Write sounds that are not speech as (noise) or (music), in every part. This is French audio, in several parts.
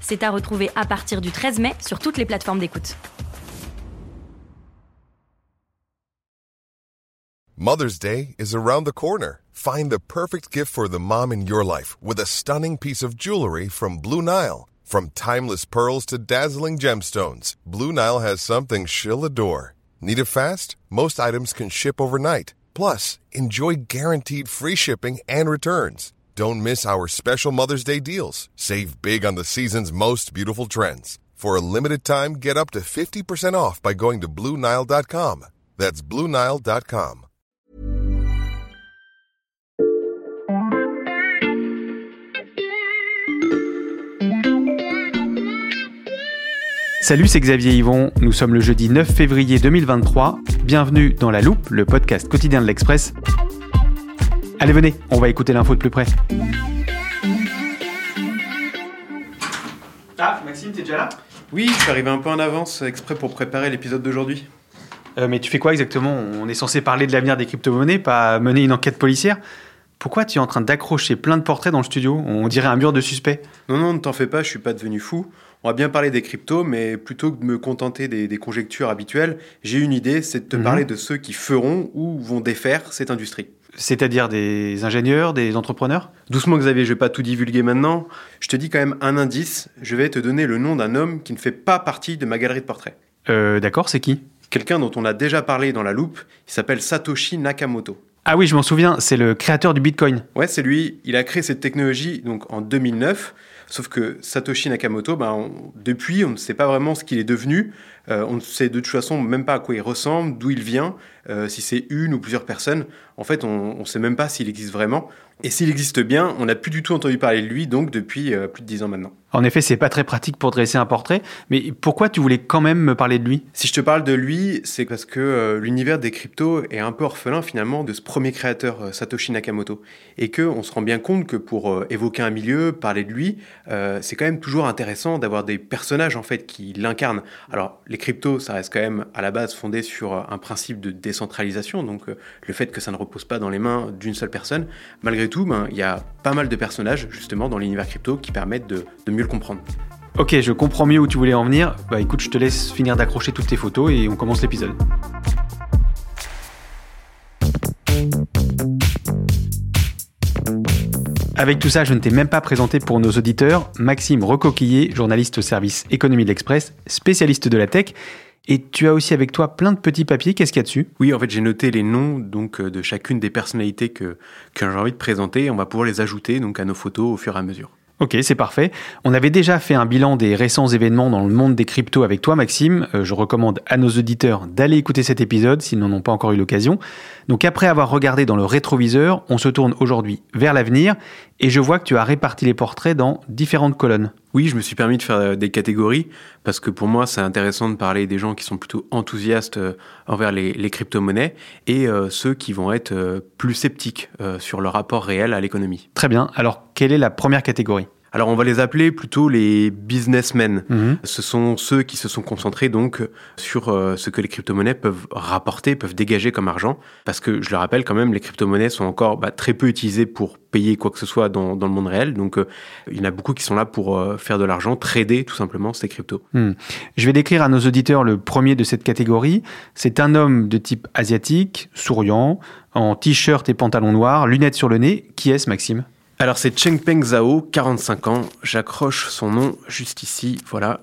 C'est à retrouver à partir du 13 mai sur toutes les plateformes d'écoute. Mother's Day is around the corner. Find the perfect gift for the mom in your life with a stunning piece of jewelry from Blue Nile. From timeless pearls to dazzling gemstones, Blue Nile has something she'll adore. Need it fast? Most items can ship overnight. Plus, enjoy guaranteed free shipping and returns. Don't miss our special Mother's Day deals. Save big on the season's most beautiful trends. For a limited time, get up to 50% off by going to BlueNile.com. That's BlueNile.com. Salut, c'est Xavier Yvon. Nous sommes le jeudi 9 février 2023. Bienvenue dans La Loupe, le podcast quotidien de l'Express. Allez, venez, on va écouter l'info de plus près. Ah, Maxime, t'es déjà là? Oui, je suis arrivé un peu en avance exprès pour préparer l'épisode d'aujourd'hui. Euh, mais tu fais quoi exactement? On est censé parler de l'avenir des crypto-monnaies, pas mener une enquête policière? Pourquoi tu es en train d'accrocher plein de portraits dans le studio? On dirait un mur de suspects. Non, non, ne t'en fais pas, je suis pas devenu fou. On va bien parler des cryptos, mais plutôt que de me contenter des, des conjectures habituelles, j'ai une idée, c'est de te Mhm. parler de ceux qui feront ou vont défaire cette industrie. C'est-à-dire des ingénieurs, des entrepreneurs Doucement Xavier, je vais pas tout divulguer maintenant. Je te dis quand même un indice, je vais te donner le nom d'un homme qui ne fait pas partie de ma galerie de portraits. Euh, d'accord, c'est qui? Quelqu'un dont on a déjà parlé dans la loupe, il s'appelle Satoshi Nakamoto. Ah oui, je m'en souviens, c'est le créateur du Bitcoin. Ouais, c'est lui. Il a créé cette technologie donc en 2009. Sauf que Satoshi Nakamoto, ben, on- depuis, on ne sait pas vraiment ce qu'il est devenu. Euh, on ne sait de toute façon même pas à quoi il ressemble, d'où il vient, euh, si c'est une ou plusieurs personnes. En fait, on ne sait même pas s'il existe vraiment. Et s'il existe bien, on n'a plus du tout entendu parler de lui, donc depuis euh, plus de dix ans maintenant. En effet, c'est pas très pratique pour dresser un portrait, mais pourquoi tu voulais quand même me parler de lui? Si je te parle de lui, c'est parce que euh, l'univers des cryptos est un peu orphelin finalement de ce premier créateur, euh, Satoshi Nakamoto. Et que on se rend bien compte que pour évoquer un milieu, parler de lui, c'est quand même toujours intéressant d'avoir des personnages en fait qui l'incarnent. Alors les cryptos, ça reste quand même à la base fondé sur euh, un principe de décentralisation, donc euh, le fait que ça ne repose pas dans les mains d'une seule personne. Malgré tout, ben, il y a pas mal de personnages justement dans l'univers crypto qui permettent de, de mieux le comprendre. Ok, je comprends mieux où tu voulais en venir. Bah écoute, je te laisse finir d'accrocher toutes tes photos et on commence l'épisode. Avec tout ça, je ne t'ai même pas présenté pour nos auditeurs Maxime Recoquillé, journaliste au service économie de l'Express, spécialiste de la tech. Et tu as aussi avec toi plein de petits papiers. Qu'est-ce qu'il y a dessus? Oui, en fait, j'ai noté les noms donc euh, de chacune des personnalités que, que j'ai envie de présenter. On va pouvoir les ajouter donc à nos photos au fur et à mesure. Ok, c'est parfait. On avait déjà fait un bilan des récents événements dans le monde des cryptos avec toi, Maxime. Euh, je recommande à nos auditeurs d'aller écouter cet épisode s'ils n'en ont pas encore eu l'occasion. Donc après avoir regardé dans le rétroviseur, on se tourne aujourd'hui vers l'avenir et je vois que tu as réparti les portraits dans différentes colonnes. Oui, je me suis permis de faire euh, des catégories parce que pour moi, c'est intéressant de parler des gens qui sont plutôt enthousiastes euh, envers les, crypto-monnaies et euh, ceux qui vont être plus sceptiques sur le rapport réel à l'économie. Très bien. Alors, quelle est la première catégorie? Alors, on va les appeler plutôt les businessmen. Mhm. Ce sont ceux qui se sont concentrés donc sur euh, ce que les crypto-monnaies peuvent rapporter, peuvent dégager comme argent. Parce que je le rappelle quand même, les crypto-monnaies sont encore bah, très peu utilisées pour payer quoi que ce soit dans, dans le monde réel. Donc euh, il y en a beaucoup qui sont là pour euh, faire de l'argent, trader tout simplement ces cryptos. Hmm. Je vais décrire à nos auditeurs le premier de cette catégorie. C'est un homme de type asiatique, souriant, en t-shirt et pantalon noir, lunettes sur le nez. Qui est-ce, Maxime? Alors c'est Chengpeng Zhao, 45 ans. J'accroche son nom juste ici, voilà.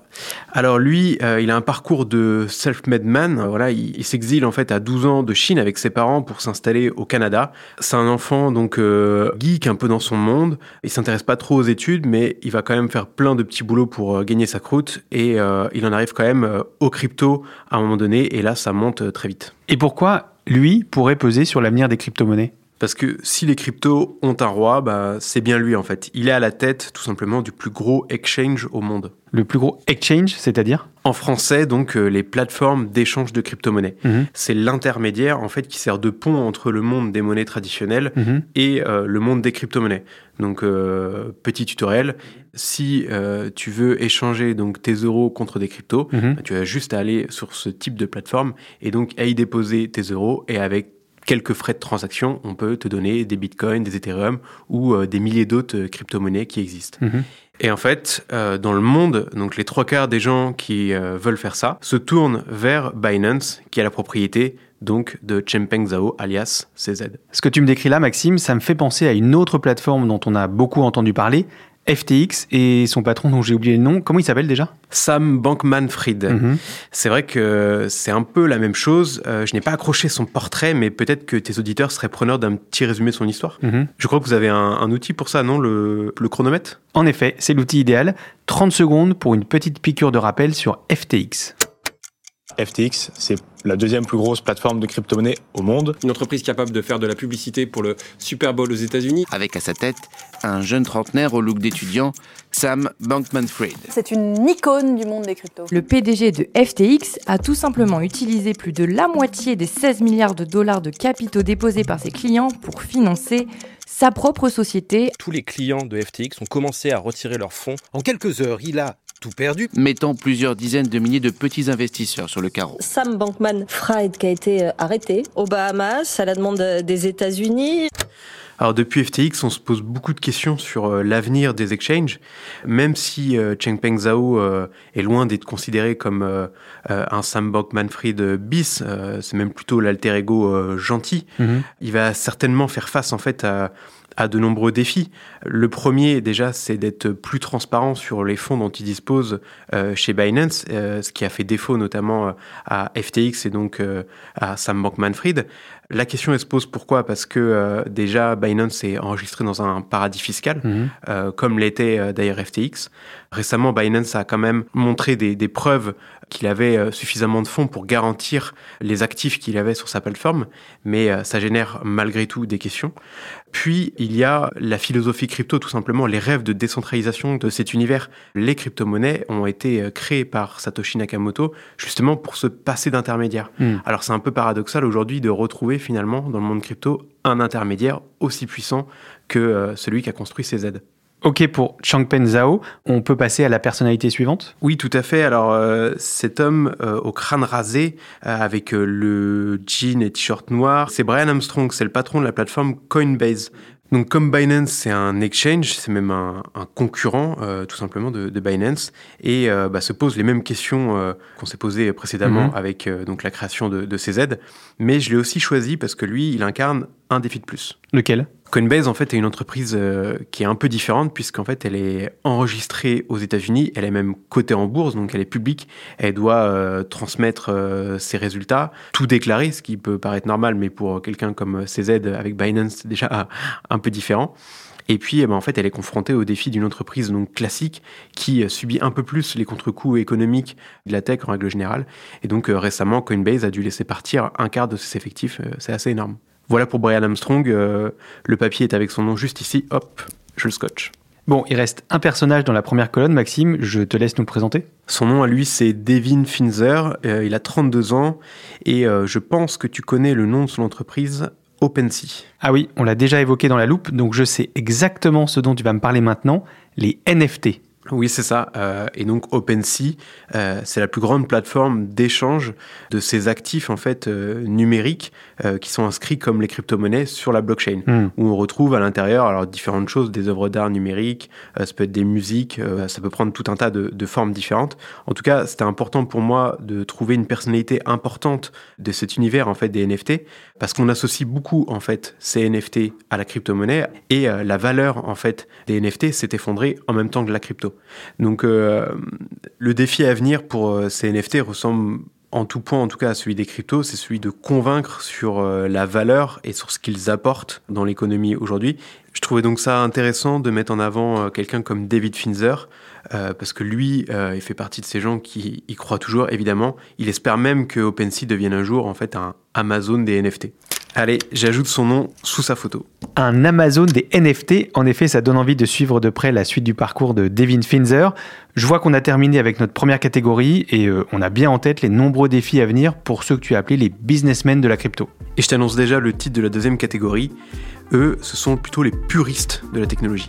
Alors lui, euh, il a un parcours de self-made man. Voilà, il, il s'exile en fait à 12 ans de Chine avec ses parents pour s'installer au Canada. C'est un enfant donc euh, geek un peu dans son monde. Il s'intéresse pas trop aux études, mais il va quand même faire plein de petits boulots pour euh, gagner sa croûte. Et il en arrive quand même euh, au crypto à un moment donné. Et là, ça monte très vite. Et pourquoi lui pourrait peser sur l'avenir des crypto-monnaies? Parce que si les cryptos ont un roi, bah, c'est bien lui en fait. Il est à la tête tout simplement du plus gros exchange au monde. Le plus gros exchange, c'est-à-dire? En français, donc euh, les plateformes d'échange de crypto-monnaies. Mhm. C'est l'intermédiaire en fait qui sert de pont entre le monde des monnaies traditionnelles Mhm. et euh, le monde des crypto-monnaies. Donc euh, petit tutoriel, si tu veux échanger donc tes euros contre des cryptos, Mhm. bah, tu as juste à aller sur ce type de plateforme et donc à y déposer tes euros et avec quelques frais de transaction, on peut te donner des bitcoins, des ethereum ou euh, des milliers d'autres euh, crypto-monnaies qui existent. Mhm. Et en fait, euh, dans le monde, donc les trois quarts des gens qui euh, veulent faire ça se tournent vers Binance, qui a la propriété donc de Chengpeng Zhao, alias CZ. Ce que tu me décris là, Maxime, ça me fait penser à une autre plateforme dont on a beaucoup entendu parler, FTX, et son patron dont j'ai oublié le nom. Comment il s'appelle déjà? Sam Bankman-Fried. Mhm. C'est vrai que c'est un peu la même chose. Euh, je n'ai pas accroché son portrait, mais peut-être que tes auditeurs seraient preneurs d'un petit résumé de son histoire. Mhm. Je crois que vous avez un, un outil pour ça, non? Le, le chronomètre? En effet, c'est l'outil idéal. 30 secondes pour une petite piqûre de rappel sur FTX. FTX, c'est la deuxième plus grosse plateforme de crypto-monnaie au monde. Une entreprise capable de faire de la publicité pour le Super Bowl aux États-Unis. avec à sa tête un jeune trentenaire au look d'étudiant, Sam Bankman-Fried. C'est une icône du monde des cryptos. Le PDG de FTX a tout simplement utilisé plus de la moitié des 16 milliards de dollars de capitaux déposés par ses clients pour financer sa propre société. Tous les clients de FTX ont commencé à retirer leurs fonds. En quelques heures, il a tout perdu. mettant plusieurs dizaines de milliers de petits investisseurs sur le carreau. Sam Bankman-Fried qui a été euh, arrêté aux Bahamas à la demande euh, des États-Unis. Alors depuis FTX, on se pose beaucoup de questions sur euh, l'avenir des exchanges, même si euh, Chengpeng Zhao euh, est loin d'être considéré comme euh, un Sam Bankman-Fried bis, euh, c'est même plutôt l'alter ego euh, gentil. Mhm. Il va certainement faire face en fait à à de nombreux défis. Le premier, déjà, c'est d'être plus transparent sur les fonds dont il dispose euh, chez Binance, euh, ce qui a fait défaut notamment euh, à FTX et donc euh, à Sam Bankman-Fried. La question elle se pose pourquoi? Parce que déjà Binance est enregistré dans un paradis fiscal, Mhm. comme l'était d'ailleurs FTX. Récemment, Binance a quand même montré des, des preuves qu'il avait euh, suffisamment de fonds pour garantir les actifs qu'il avait sur sa plateforme, mais euh, ça génère malgré tout des questions. Puis il y a la philosophie crypto, tout simplement, les rêves de décentralisation de cet univers. Les crypto-monnaies ont été euh, créées par Satoshi Nakamoto justement pour se passer d'intermédiaires. Mm. Alors c'est un peu paradoxal aujourd'hui de retrouver finalement dans le monde crypto un intermédiaire aussi puissant que celui qui a construit CZ. Ok pour Changpeng Zhao, on peut passer à la personnalité suivante? Oui, tout à fait. Alors, euh, cet homme euh, au crâne rasé, euh, avec euh, le jean et t-shirt noir, c'est Brian Armstrong, c'est le patron de la plateforme Coinbase. Donc, comme Binance, c'est un exchange, c'est même un, un concurrent, euh, tout simplement, de, de Binance, et euh, bah, se pose les mêmes questions euh, qu'on s'est posées précédemment Mhm. avec euh, donc la création de, de CZ. Mais je l'ai aussi choisi parce que lui, il incarne un défi de plus. Lequel? Coinbase, en fait, est une entreprise euh, qui est un peu différente puisqu'en fait, elle est enregistrée aux États-Unis, elle est même cotée en bourse, donc elle est publique. Elle doit euh, transmettre euh, ses résultats, tout déclarer, ce qui peut paraître normal, mais pour quelqu'un comme CZ avec Binance, c'est déjà (laughs) un peu différent. Et puis, eh ben, en fait, elle est confrontée au défi d'une entreprise donc classique qui subit un peu plus les contre-coups économiques de la tech en règle générale. Et donc, récemment, Coinbase a dû laisser partir un quart de ses effectifs. C'est assez énorme. Voilà pour Brian Armstrong. euh, le papier est avec son nom juste ici. Hop, je le scotch. Bon, il reste un personnage dans la première colonne, Maxime, je te laisse nous le présenter. Son nom à lui, c'est Devin Finzer. Euh, il a 32 ans et euh, je pense que tu connais le nom de son entreprise, OpenSea. Ah oui, on l'a déjà évoqué dans la loupe, donc je sais exactement ce dont tu vas me parler maintenant, les NFT. Oui, c'est ça. Euh, et donc OpenSea, euh, c'est la plus grande plateforme d'échange de ces actifs en fait euh, numériques euh, qui sont inscrits comme les crypto-monnaies sur la blockchain, Hmm. où on retrouve à l'intérieur alors différentes choses, des œuvres d'art numériques, euh, ça peut être des musiques, euh, ça peut prendre tout un tas de, de formes différentes. En tout cas, c'était important pour moi de trouver une personnalité importante de cet univers en fait des NFT, parce qu'on associe beaucoup en fait ces NFT à la crypto-monnaie et la valeur en fait des NFT s'est effondrée en même temps que la crypto. Donc le défi à venir pour ces NFT ressemble en tout point, en tout cas celui des cryptos, c'est celui de convaincre sur euh, la valeur et sur ce qu'ils apportent dans l'économie aujourd'hui. Je trouvais donc ça intéressant de mettre en avant euh, quelqu'un comme David Finzer, euh, parce que lui, il fait partie de ces gens qui y croient toujours, évidemment. Il espère même que OpenSea devienne un jour, en fait, un Amazon des NFT. Allez, j'ajoute son nom sous sa photo. Un Amazon des NFT, en effet, ça donne envie de suivre de près la suite du parcours de Devin Finzer. Je vois qu'on a terminé avec notre première catégorie et euh, on a bien en tête les nombreux défis à venir pour ceux que tu as appelés les businessmen de la crypto. Et je t'annonce déjà le titre de la deuxième catégorie. Eux, ce sont plutôt les puristes de la technologie.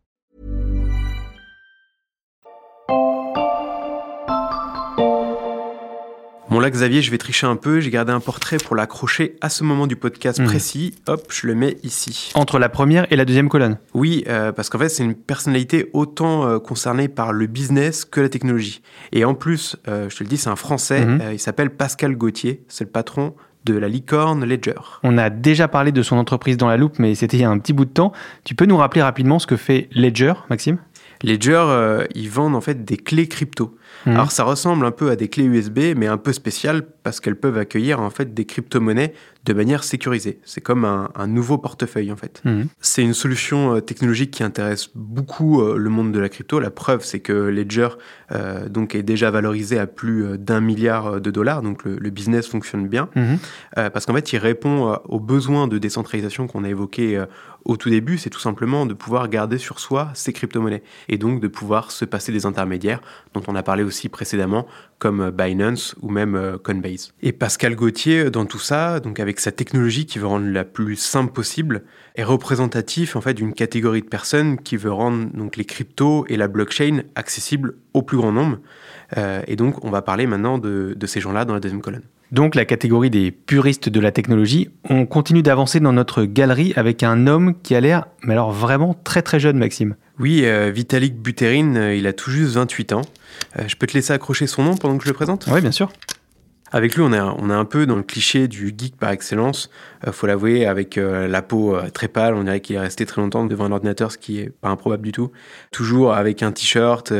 Bon là, Xavier, je vais tricher un peu. J'ai gardé un portrait pour l'accrocher à ce moment du podcast Mhm. précis. Hop, je le mets ici. Entre la première et la deuxième colonne. Oui, euh, parce qu'en fait, c'est une personnalité autant euh, concernée par le business que la technologie. Et en plus, euh, je te le dis, c'est un Français. Mhm. il s'appelle Pascal Gauthier. C'est le patron de la licorne Ledger. On a déjà parlé de son entreprise dans la loupe, mais c'était il y a un petit bout de temps. Tu peux nous rappeler rapidement ce que fait Ledger, Maxime? Ledger, ils vendent en fait des clés crypto. Mhm. Alors ça ressemble un peu à des clés USB, mais un peu spéciales parce qu'elles peuvent accueillir en fait des crypto-monnaies de manière sécurisée. C'est comme un, un nouveau portefeuille en fait. Mhm. C'est une solution euh, technologique qui intéresse beaucoup euh, le monde de la crypto. La preuve, c'est que Ledger euh, donc est déjà valorisé à plus d'un milliard de dollars. Donc le, le business fonctionne bien Mhm. Euh, parce qu'en fait, il répond aux besoins de décentralisation qu'on a évoqués euh, au tout début. C'est tout simplement de pouvoir garder sur soi ces crypto-monnaies et donc de pouvoir se passer des intermédiaires dont on a parlé aussi précédemment, comme euh, Binance ou même euh, Coinbase. Et Pascal Gauthier, dans tout ça, donc avec sa technologie qui veut rendre la plus simple possible, est représentatif en fait d'une catégorie de personnes qui veut rendre donc les cryptos et la blockchain accessibles au plus grand nombre. Euh, et donc, on va parler maintenant de ces gens-là dans la deuxième colonne. Donc la catégorie des puristes de la technologie. On continue d'avancer dans notre galerie avec un homme qui a l'air, mais alors vraiment très très jeune, Maxime. Oui, euh, Vitalik Buterin, euh, il a tout juste 28 ans. Euh, je peux te laisser accrocher son nom pendant que je le présente? Oui, bien sûr. Avec lui, on est, on est un peu dans le cliché du geek par excellence. Faut l'avouer, avec la peau très pâle, on dirait qu'il est resté très longtemps devant un ordinateur, ce qui est pas improbable du tout. Toujours avec un t-shirt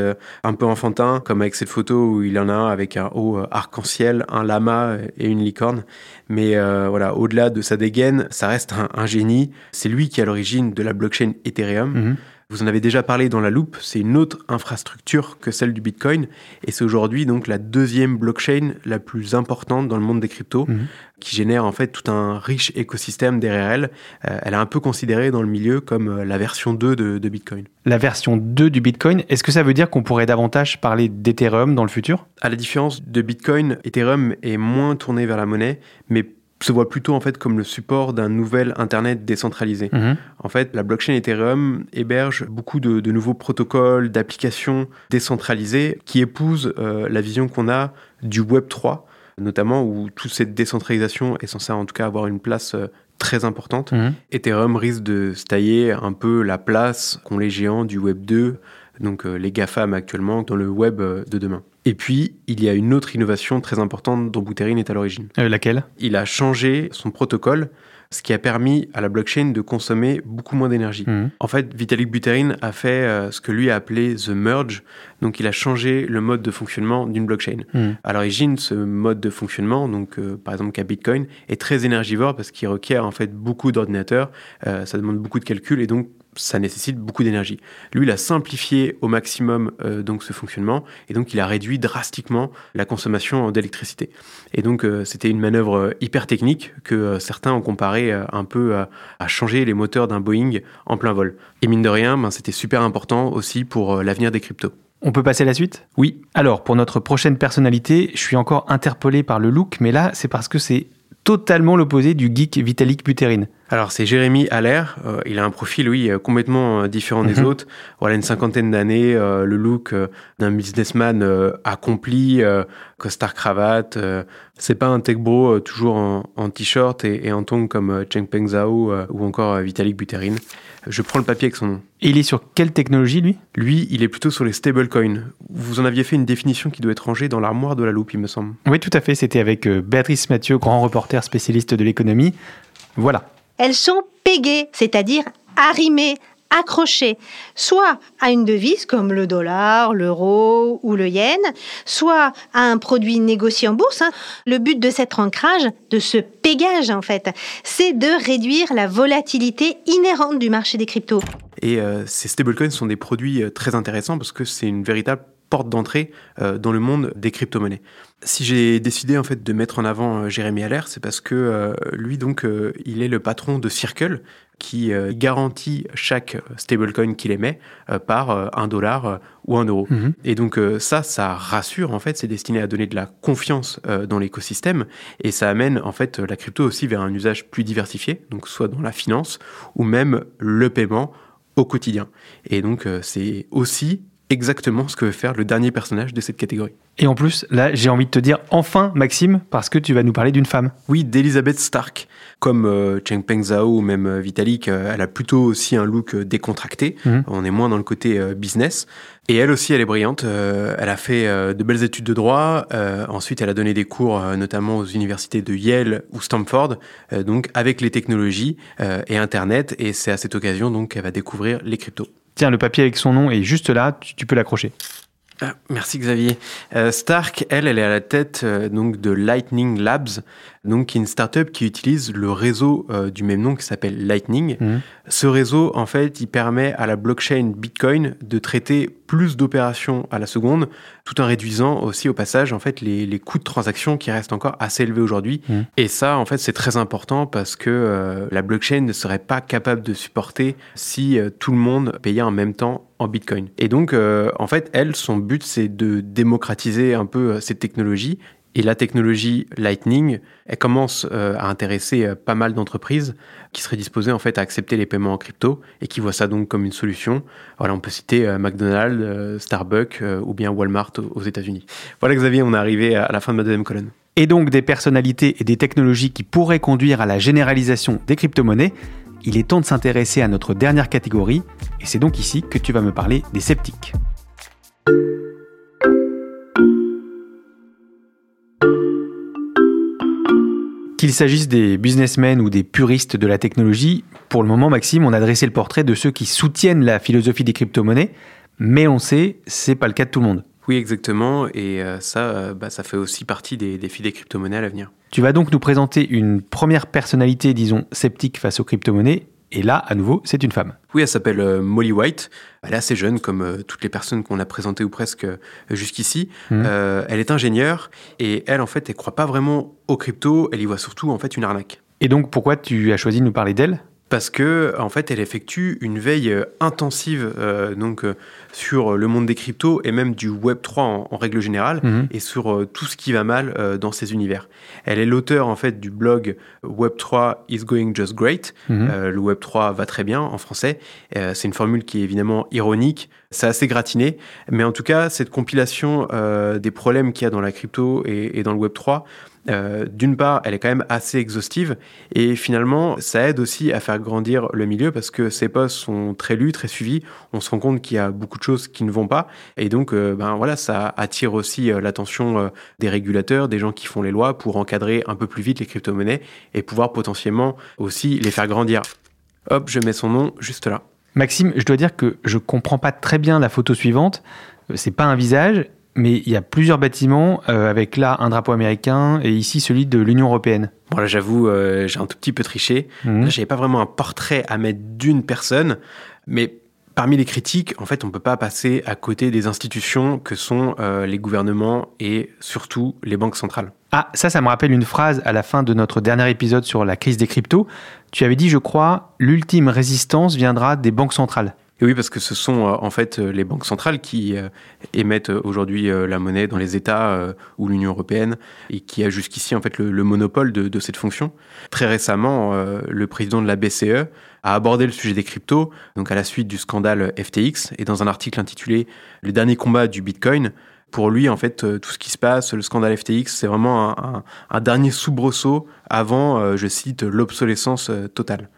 un peu enfantin, comme avec cette photo où il en a un avec un haut arc-en-ciel, un lama et une licorne. Mais euh, voilà, au-delà de sa dégaine, ça reste un, un génie. C'est lui qui est à l'origine de la blockchain Ethereum. Mhm. Vous en avez déjà parlé dans la loupe, c'est une autre infrastructure que celle du Bitcoin, et c'est aujourd'hui donc la deuxième blockchain la plus importante dans le monde des cryptos, Mhm. qui génère en fait tout un riche écosystème derrière elle. Euh, elle est un peu considérée dans le milieu comme euh, la version 2 de, de Bitcoin. La version 2 du Bitcoin, est-ce que ça veut dire qu'on pourrait davantage parler d'Ethereum dans le futur? À la différence de Bitcoin, Ethereum est moins tourné vers la monnaie, mais se voit plutôt en fait comme le support d'un nouvel Internet décentralisé. Mhm. En fait, la blockchain Ethereum héberge beaucoup de, de nouveaux protocoles, d'applications décentralisées qui épousent euh, la vision qu'on a du Web 3, notamment où toute cette décentralisation est censée en tout cas avoir une place euh, très importante. Mhm. Ethereum risque de se tailler un peu la place qu'ont les géants du Web 2, donc euh, les GAFAM actuellement, dans le Web de demain. Et puis, il y a une autre innovation très importante dont Buterin est à l'origine. Euh, laquelle? Il a changé son protocole, ce qui a permis à la blockchain de consommer beaucoup moins d'énergie. Mhm. En fait, Vitalik Buterin a fait euh, ce que lui a appelé the merge, donc il a changé le mode de fonctionnement d'une blockchain. Mhm. À l'origine, ce mode de fonctionnement, donc euh, par exemple qu'à Bitcoin, est très énergivore parce qu'il requiert en fait beaucoup d'ordinateurs, euh, ça demande beaucoup de calculs et donc ça nécessite beaucoup d'énergie. Lui, il a simplifié au maximum euh, donc ce fonctionnement et donc il a réduit drastiquement la consommation d'électricité. Et donc euh, c'était une manœuvre euh, hyper technique que euh, certains ont comparé un peu à, à changer les moteurs d'un Boeing en plein vol. Et mine de rien, ben, c'était super important aussi pour l'avenir des cryptos. On peut passer à la suite? Oui, Alors, pour notre prochaine personnalité, je suis encore interpellé par le look, mais là, c'est parce que c'est totalement l'opposé du geek Vitalik Buterin. Alors c'est Jérémy Allaire, Euh, il a un profil oui euh, complètement euh, différent des Mhm. autres. Voilà une cinquantaine d'années, euh, le look d'un businessman accompli, costard cravate. c'est pas un tech bro toujours en, en t-shirt et, et en tongs comme euh, Cheng Peng Zhao ou encore Vitalik Buterin. Je prends le papier avec son nom. Et il est sur quelle technologie, lui? Lui, il est plutôt sur les stablecoins. Vous en aviez fait une définition qui doit être rangée dans l'armoire de la loupe, il me semble. Oui, tout à fait. C'était avec Béatrice Mathieu, grand reporter spécialiste de l'économie. Voilà. Elles sont pégées, c'est-à-dire arrimées, accrochées, soit à une devise comme le dollar, l'euro ou le yen, soit à un produit négocié en bourse. hein. Le but de cet ancrage, de ce pégage en fait, c'est de réduire la volatilité inhérente du marché des cryptos. Et euh, ces stablecoins sont des produits euh, très intéressants parce que c'est une véritable porte d'entrée euh, dans le monde des crypto-monnaies. Si j'ai décidé en fait de mettre en avant euh, Jérémy Allaire, c'est parce que euh, lui donc euh, il est le patron de Circle qui euh, garantit chaque stablecoin qu'il émet par un dollar ou un euro. Mhm. Et donc ça, ça rassure en fait, c'est destiné à donner de la confiance dans l'écosystème et ça amène en fait la crypto aussi vers un usage plus diversifié, donc soit dans la finance ou même le paiement au quotidien. Et donc c'est aussi exactement ce que veut faire le dernier personnage de cette catégorie. Et en plus, là, j'ai envie de te dire enfin, Maxime, parce que tu vas nous parler d'une femme. Oui, d'Elizabeth Stark. Comme euh, Chengpeng Zhao ou même euh, Vitalik, euh, elle a plutôt aussi un look euh, décontracté. Mhm. On est moins dans le côté euh, business. Et elle aussi, elle est brillante. Elle a fait de belles études de droit. Ensuite, elle a donné des cours, notamment aux universités de Yale ou Stanford, donc avec les technologies et Internet. Et c'est à cette occasion donc qu'elle va découvrir les cryptos. Tiens, le papier avec son nom est juste là, tu, tu peux l'accrocher. Ah, merci Xavier. Euh, Stark, elle, elle est à la tête euh, donc de Lightning Labs, donc qui est une startup qui utilise le réseau euh, du même nom qui s'appelle Lightning. Mhm. Ce réseau, en fait, il permet à la blockchain Bitcoin de traiter plus d'opérations à la seconde, tout en réduisant aussi au passage en fait les, les coûts de transaction qui restent encore assez élevés aujourd'hui. Mhm. Et ça, en fait, c'est très important parce que euh, la blockchain ne serait pas capable de supporter si euh, tout le monde payait en même temps en Bitcoin. Et donc, euh, en fait, elle, son but, c'est de démocratiser un peu cette technologie. Et la technologie Lightning, elle commence euh, à intéresser euh, pas mal d'entreprises qui seraient disposées en fait à accepter les paiements en crypto et qui voient ça donc comme une solution. On peut citer euh, McDonald's, Starbucks ou bien Walmart aux États-Unis. Voilà, Xavier, on est arrivé à la fin de ma deuxième colonne. Et donc des personnalités et des technologies qui pourraient conduire à la généralisation des crypto-monnaies, il est temps de s'intéresser à notre dernière catégorie, et c'est donc ici que tu vas me parler des sceptiques. Qu'il s'agisse des businessmen ou des puristes de la technologie, pour le moment, Maxime, on a dressé le portrait de ceux qui soutiennent la philosophie des crypto-monnaies, mais on sait, c'est pas le cas de tout le monde. Oui, exactement. Et euh, ça, euh, bah, ça fait aussi partie des défis des crypto-monnaies à l'avenir. Tu vas donc nous présenter une première personnalité, disons, sceptique face aux crypto-monnaies. Et là, à nouveau, c'est une femme. Oui, elle s'appelle euh, Molly White. Elle est assez jeune, comme euh, toutes les personnes qu'on a présentées ou presque euh, jusqu'ici. Euh, elle est ingénieure et elle, en fait, elle croit pas vraiment aux crypto. Elle y voit surtout, en fait, une arnaque. Et donc, pourquoi tu as choisi de nous parler d'elle? Parce que, en fait, elle effectue une veille euh, intensive euh, donc, euh, sur le monde des cryptos et même du Web3 en, en règle générale Mhm. et sur euh, tout ce qui va mal dans ces univers. Elle est l'auteur, en fait, du blog Web3 is going just great. Mhm. Le Web3 va très bien en français. C'est une formule qui est évidemment ironique. C'est assez gratiné. Mais en tout cas, cette compilation des problèmes qu'il y a dans la crypto et, et dans le Web3, euh, d'une part, elle est quand même assez exhaustive et finalement, ça aide aussi à faire grandir le milieu parce que ces posts sont très lus, très suivis. On se rend compte qu'il y a beaucoup de choses qui ne vont pas et donc, euh, ben voilà, ça attire aussi euh, l'attention des régulateurs, des gens qui font les lois pour encadrer un peu plus vite les crypto-monnaies et pouvoir potentiellement aussi les faire grandir. Hop, je mets son nom juste là. Maxime, je dois dire que je comprends pas très bien la photo suivante. C'est pas un visage, mais il y a plusieurs bâtiments euh, avec là un drapeau américain et ici celui de l'Union européenne. Bon là, j'avoue, euh, j'ai un tout petit peu triché. Là, j'avais pas vraiment un portrait à mettre d'une personne, mais parmi les critiques, en fait, on peut pas passer à côté des institutions que sont euh, les gouvernements et surtout les banques centrales. Ah, ça, ça me rappelle une phrase à la fin de notre dernier épisode sur la crise des cryptos. Tu avais dit, je crois, l'ultime résistance viendra des banques centrales. Oui, parce que ce sont euh, en fait euh, les banques centrales qui euh, émettent aujourd'hui la monnaie dans les États ou l'Union européenne et qui a jusqu'ici en fait le, le monopole de, cette fonction. Très récemment, le président de la BCE a abordé le sujet des cryptos, donc à la suite du scandale FTX, et dans un article intitulé Le dernier combat du Bitcoin. Pour lui, en fait, tout ce qui se passe, le scandale FTX, c'est vraiment un, dernier soubresaut avant, je cite, l'obsolescence totale.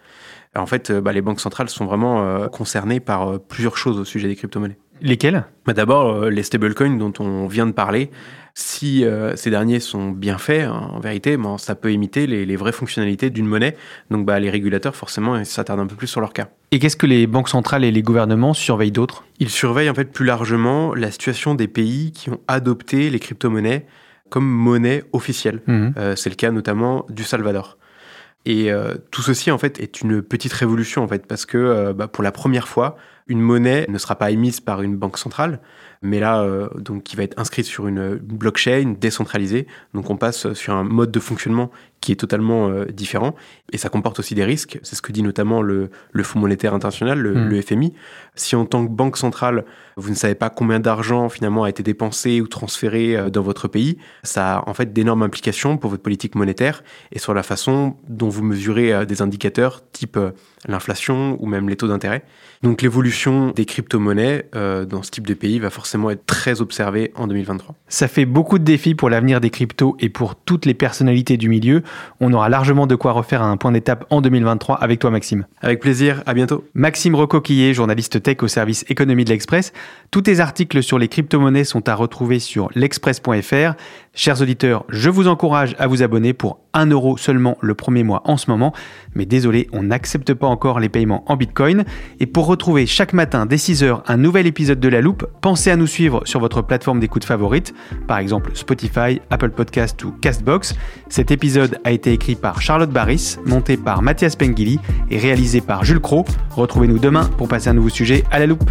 En fait, euh, bah, les banques centrales sont vraiment euh, concernées par euh, plusieurs choses au sujet des crypto-monnaies. Lesquelles? Bah, D'abord, les stablecoins dont on vient de parler. Si euh, ces derniers sont bien faits, hein, en vérité, bon, ça peut imiter les, les vraies fonctionnalités d'une monnaie. Donc bah, les régulateurs, forcément, s'attardent un peu plus sur leur cas. Et qu'est-ce que les banques centrales et les gouvernements surveillent d'autres? Ils surveillent en fait plus largement la situation des pays qui ont adopté les crypto-monnaies comme monnaie officielle. Euh, c'est le cas notamment du Salvador. Et euh, tout ceci en fait est une petite révolution en fait parce que euh, bah, pour la première fois, une monnaie ne sera pas émise par une banque centrale, mais là euh, donc qui va être inscrite sur une, blockchain décentralisée. Donc on passe sur un mode de fonctionnement qui est totalement euh, différent et ça comporte aussi des risques. C'est ce que dit notamment le, le Fonds monétaire international, le, Mm. le FMI. Si en tant que banque centrale vous ne savez pas combien d'argent finalement a été dépensé ou transféré euh, dans votre pays, ça a en fait d'énormes implications pour votre politique monétaire et sur la façon dont vous mesurez des indicateurs type l'inflation ou même les taux d'intérêt. Donc l'évolution des crypto-monnaies euh, dans ce type de pays va forcément être très observée en 2023. Ça fait beaucoup de défis pour l'avenir des cryptos et pour toutes les personnalités du milieu. On aura largement de quoi refaire un point d'étape en 2023 avec toi Maxime. Avec plaisir, à bientôt. Maxime Recoquillé, journaliste tech au service économie de l'Express. Tous tes articles sur les crypto-monnaies sont à retrouver sur l'express.fr. Chers auditeurs, je vous encourage à vous abonner pour 1 euro seulement le premier mois en ce moment. Mais désolé, on n'accepte pas encore les paiements en Bitcoin. Et pour retrouver chaque matin dès 6h un nouvel épisode de La Loupe, pensez à nous suivre sur votre plateforme d'écoute favorite, par exemple Spotify, Apple Podcast ou Castbox. Cet épisode a été écrit par Charlotte Barris, monté par Mathias Pengili et réalisé par Jules Cro. Retrouvez-nous demain pour passer un nouveau sujet à la loupe.